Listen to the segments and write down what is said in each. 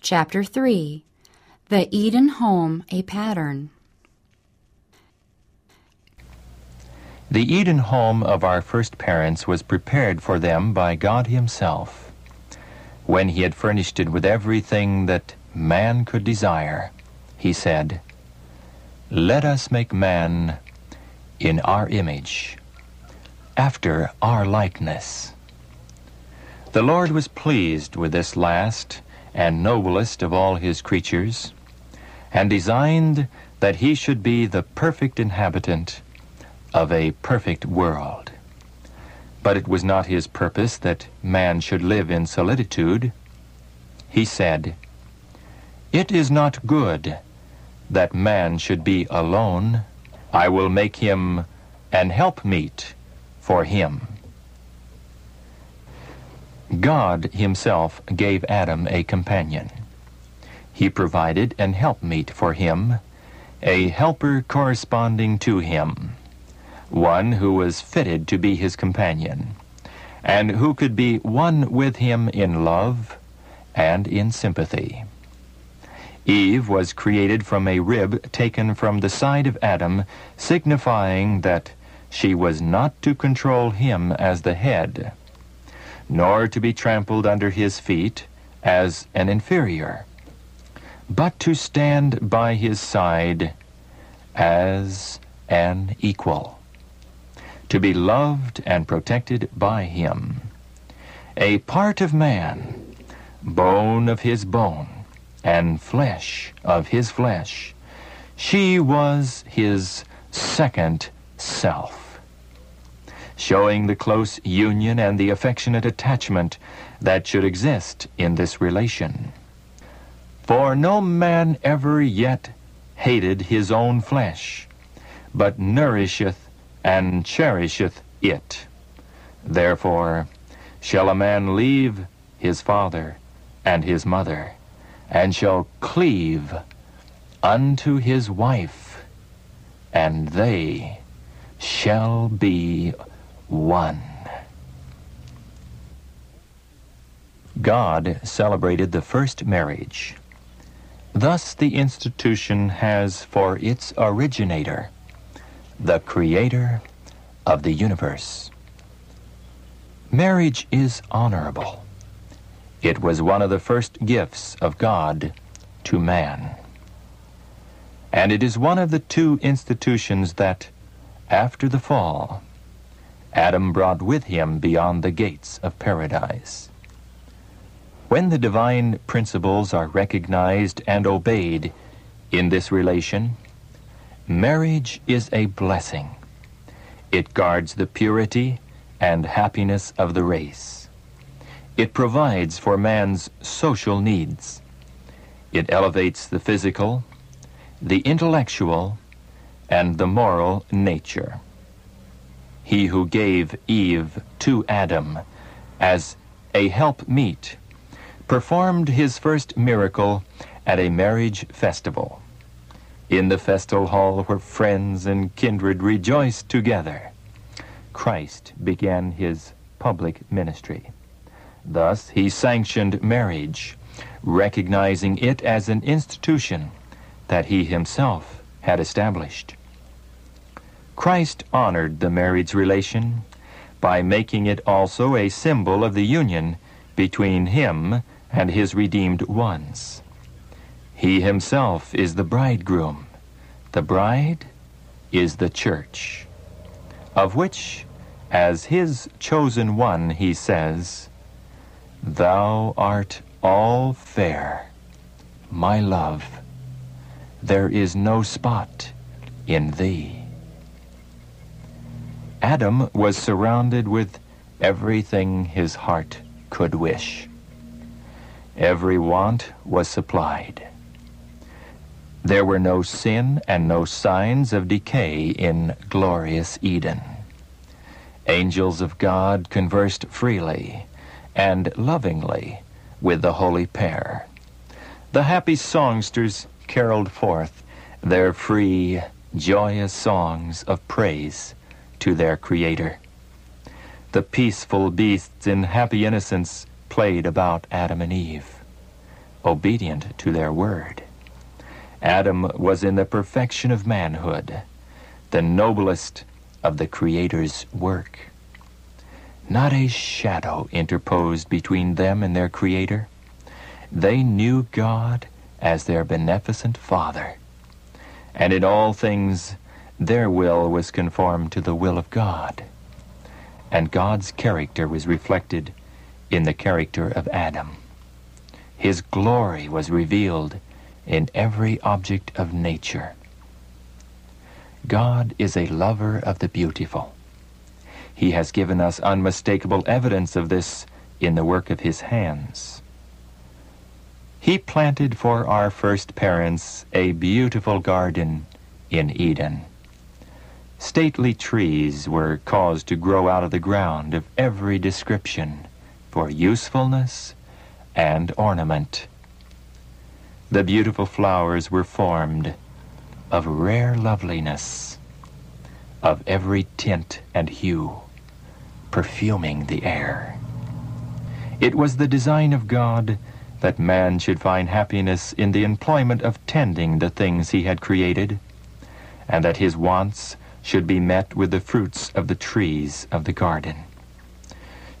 Chapter 3 The Eden Home a Pattern. The Eden home of our first parents was prepared for them by God Himself. When He had furnished it with everything that man could desire, He said, Let us make man in our image, after our likeness. The Lord was pleased with this last and noblest of all his creatures, and designed that he should be the perfect inhabitant of a perfect world. But it was not his purpose that man should live in solitude. He said, It is not good that man should be alone. I will make him an helpmeet for him. God himself gave Adam a companion. He provided an helpmeet for him, a helper corresponding to him, one who was fitted to be his companion, and who could be one with him in love and in sympathy. Eve was created from a rib taken from the side of Adam, signifying that she was not to control him as the head, nor to be trampled under his feet as an inferior, but to stand by his side as an equal, to be loved and protected by him, a part of man, bone of his bone, and flesh of his flesh. She was his second self, showing the close union and the affectionate attachment that should exist in this relation. For no man ever yet hated his own flesh, but nourisheth and cherisheth it. Therefore shall a man leave his father and his mother, and shall cleave unto his wife, and they shall be one. God celebrated the first marriage. Thus the institution has for its originator the creator of the universe. Marriage is honorable. It was one of the first gifts of God to man. And it is one of the two institutions that, after the fall, Adam brought with him beyond the gates of paradise. When the divine principles are recognized and obeyed in this relation, marriage is a blessing. It guards the purity and happiness of the race. It provides for man's social needs. It elevates the physical, the intellectual, and the moral nature. He who gave Eve to Adam as a helpmeet performed his first miracle at a marriage festival. In the festal hall where friends and kindred rejoiced together, Christ began his public ministry. Thus, he sanctioned marriage, recognizing it as an institution that he himself had established. Christ honored the marriage relation by making it also a symbol of the union between him and his redeemed ones. He himself is the bridegroom. The bride is the church, of which, as his chosen one, he says, Thou art all fair, my love. There is no spot in thee. Adam was surrounded with everything his heart could wish. Every want was supplied. There were no sin and no signs of decay in glorious Eden. Angels of God conversed freely and lovingly with the holy pair. The happy songsters caroled forth their free, joyous songs of praise to their Creator. The peaceful beasts in happy innocence played about Adam and Eve. obedient to their word. Adam was in the perfection of manhood, the noblest of the Creator's work. Not a shadow interposed between them and their Creator. They knew God as their beneficent Father, and in all things their will was conformed to the will of God, and God's character was reflected in the character of Adam. His glory was revealed in every object of nature. God is a lover of the beautiful. He has given us unmistakable evidence of this in the work of his hands. He planted for our first parents a beautiful garden in Eden. Stately trees were caused to grow out of the ground of every description for usefulness and ornament. The beautiful flowers were formed of rare loveliness, of every tint and hue, perfuming the air. It was the design of God that man should find happiness in the employment of tending the things he had created, and that his wants should be met with the fruits of the trees of the garden.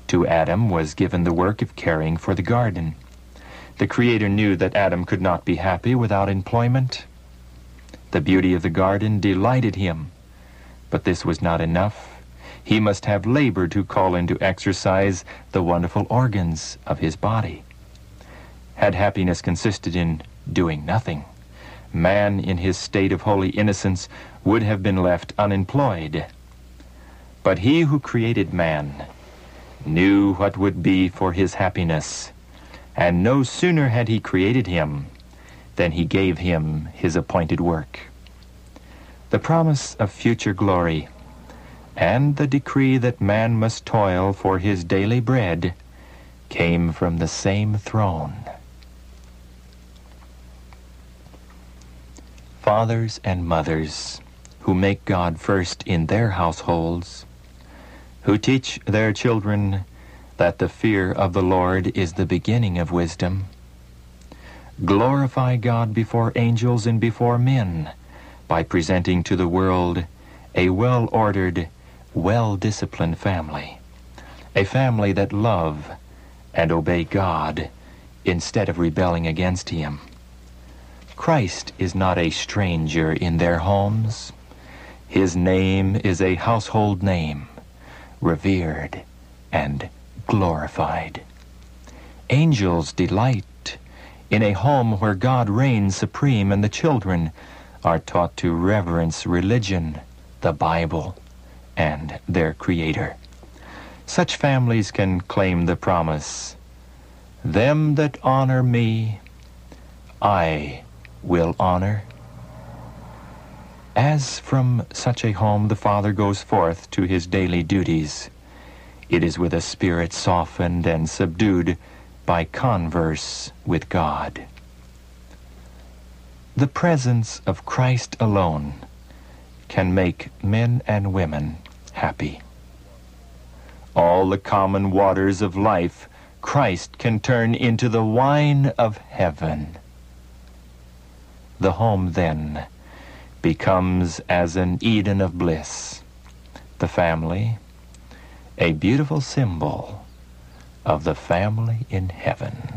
To Adam was given the work of caring for the garden. The Creator knew that Adam could not be happy without employment. The beauty of the garden delighted him, but this was not enough. He must have labor to call into exercise the wonderful organs of his body. Had happiness consisted in doing nothing, man in his state of holy innocence would have been left unemployed. But he who created man knew what would be for his happiness and no sooner had he created him than he gave him his appointed work. The promise of future glory and the decree that man must toil for his daily bread came from the same throne. Fathers and mothers who make God first in their households, who teach their children that the fear of the Lord is the beginning of wisdom. Glorify God before angels and before men by presenting to the world a well-ordered, well-disciplined family, a family that love and obey God instead of rebelling against Him. Christ is not a stranger in their homes. His name is a household name, revered and glorified. Angels delight in a home where God reigns supreme and the children are taught to reverence religion, the Bible, and their Creator. Such families can claim the promise, Them that honor me, I will honor. As from such a home the father goes forth to his daily duties, it is with a spirit softened and subdued by converse with God. The presence of Christ alone can make men and women happy. All the common waters of life Christ can turn into the wine of heaven. The home then becomes as an Eden of bliss. The family, a beautiful symbol of the family in heaven.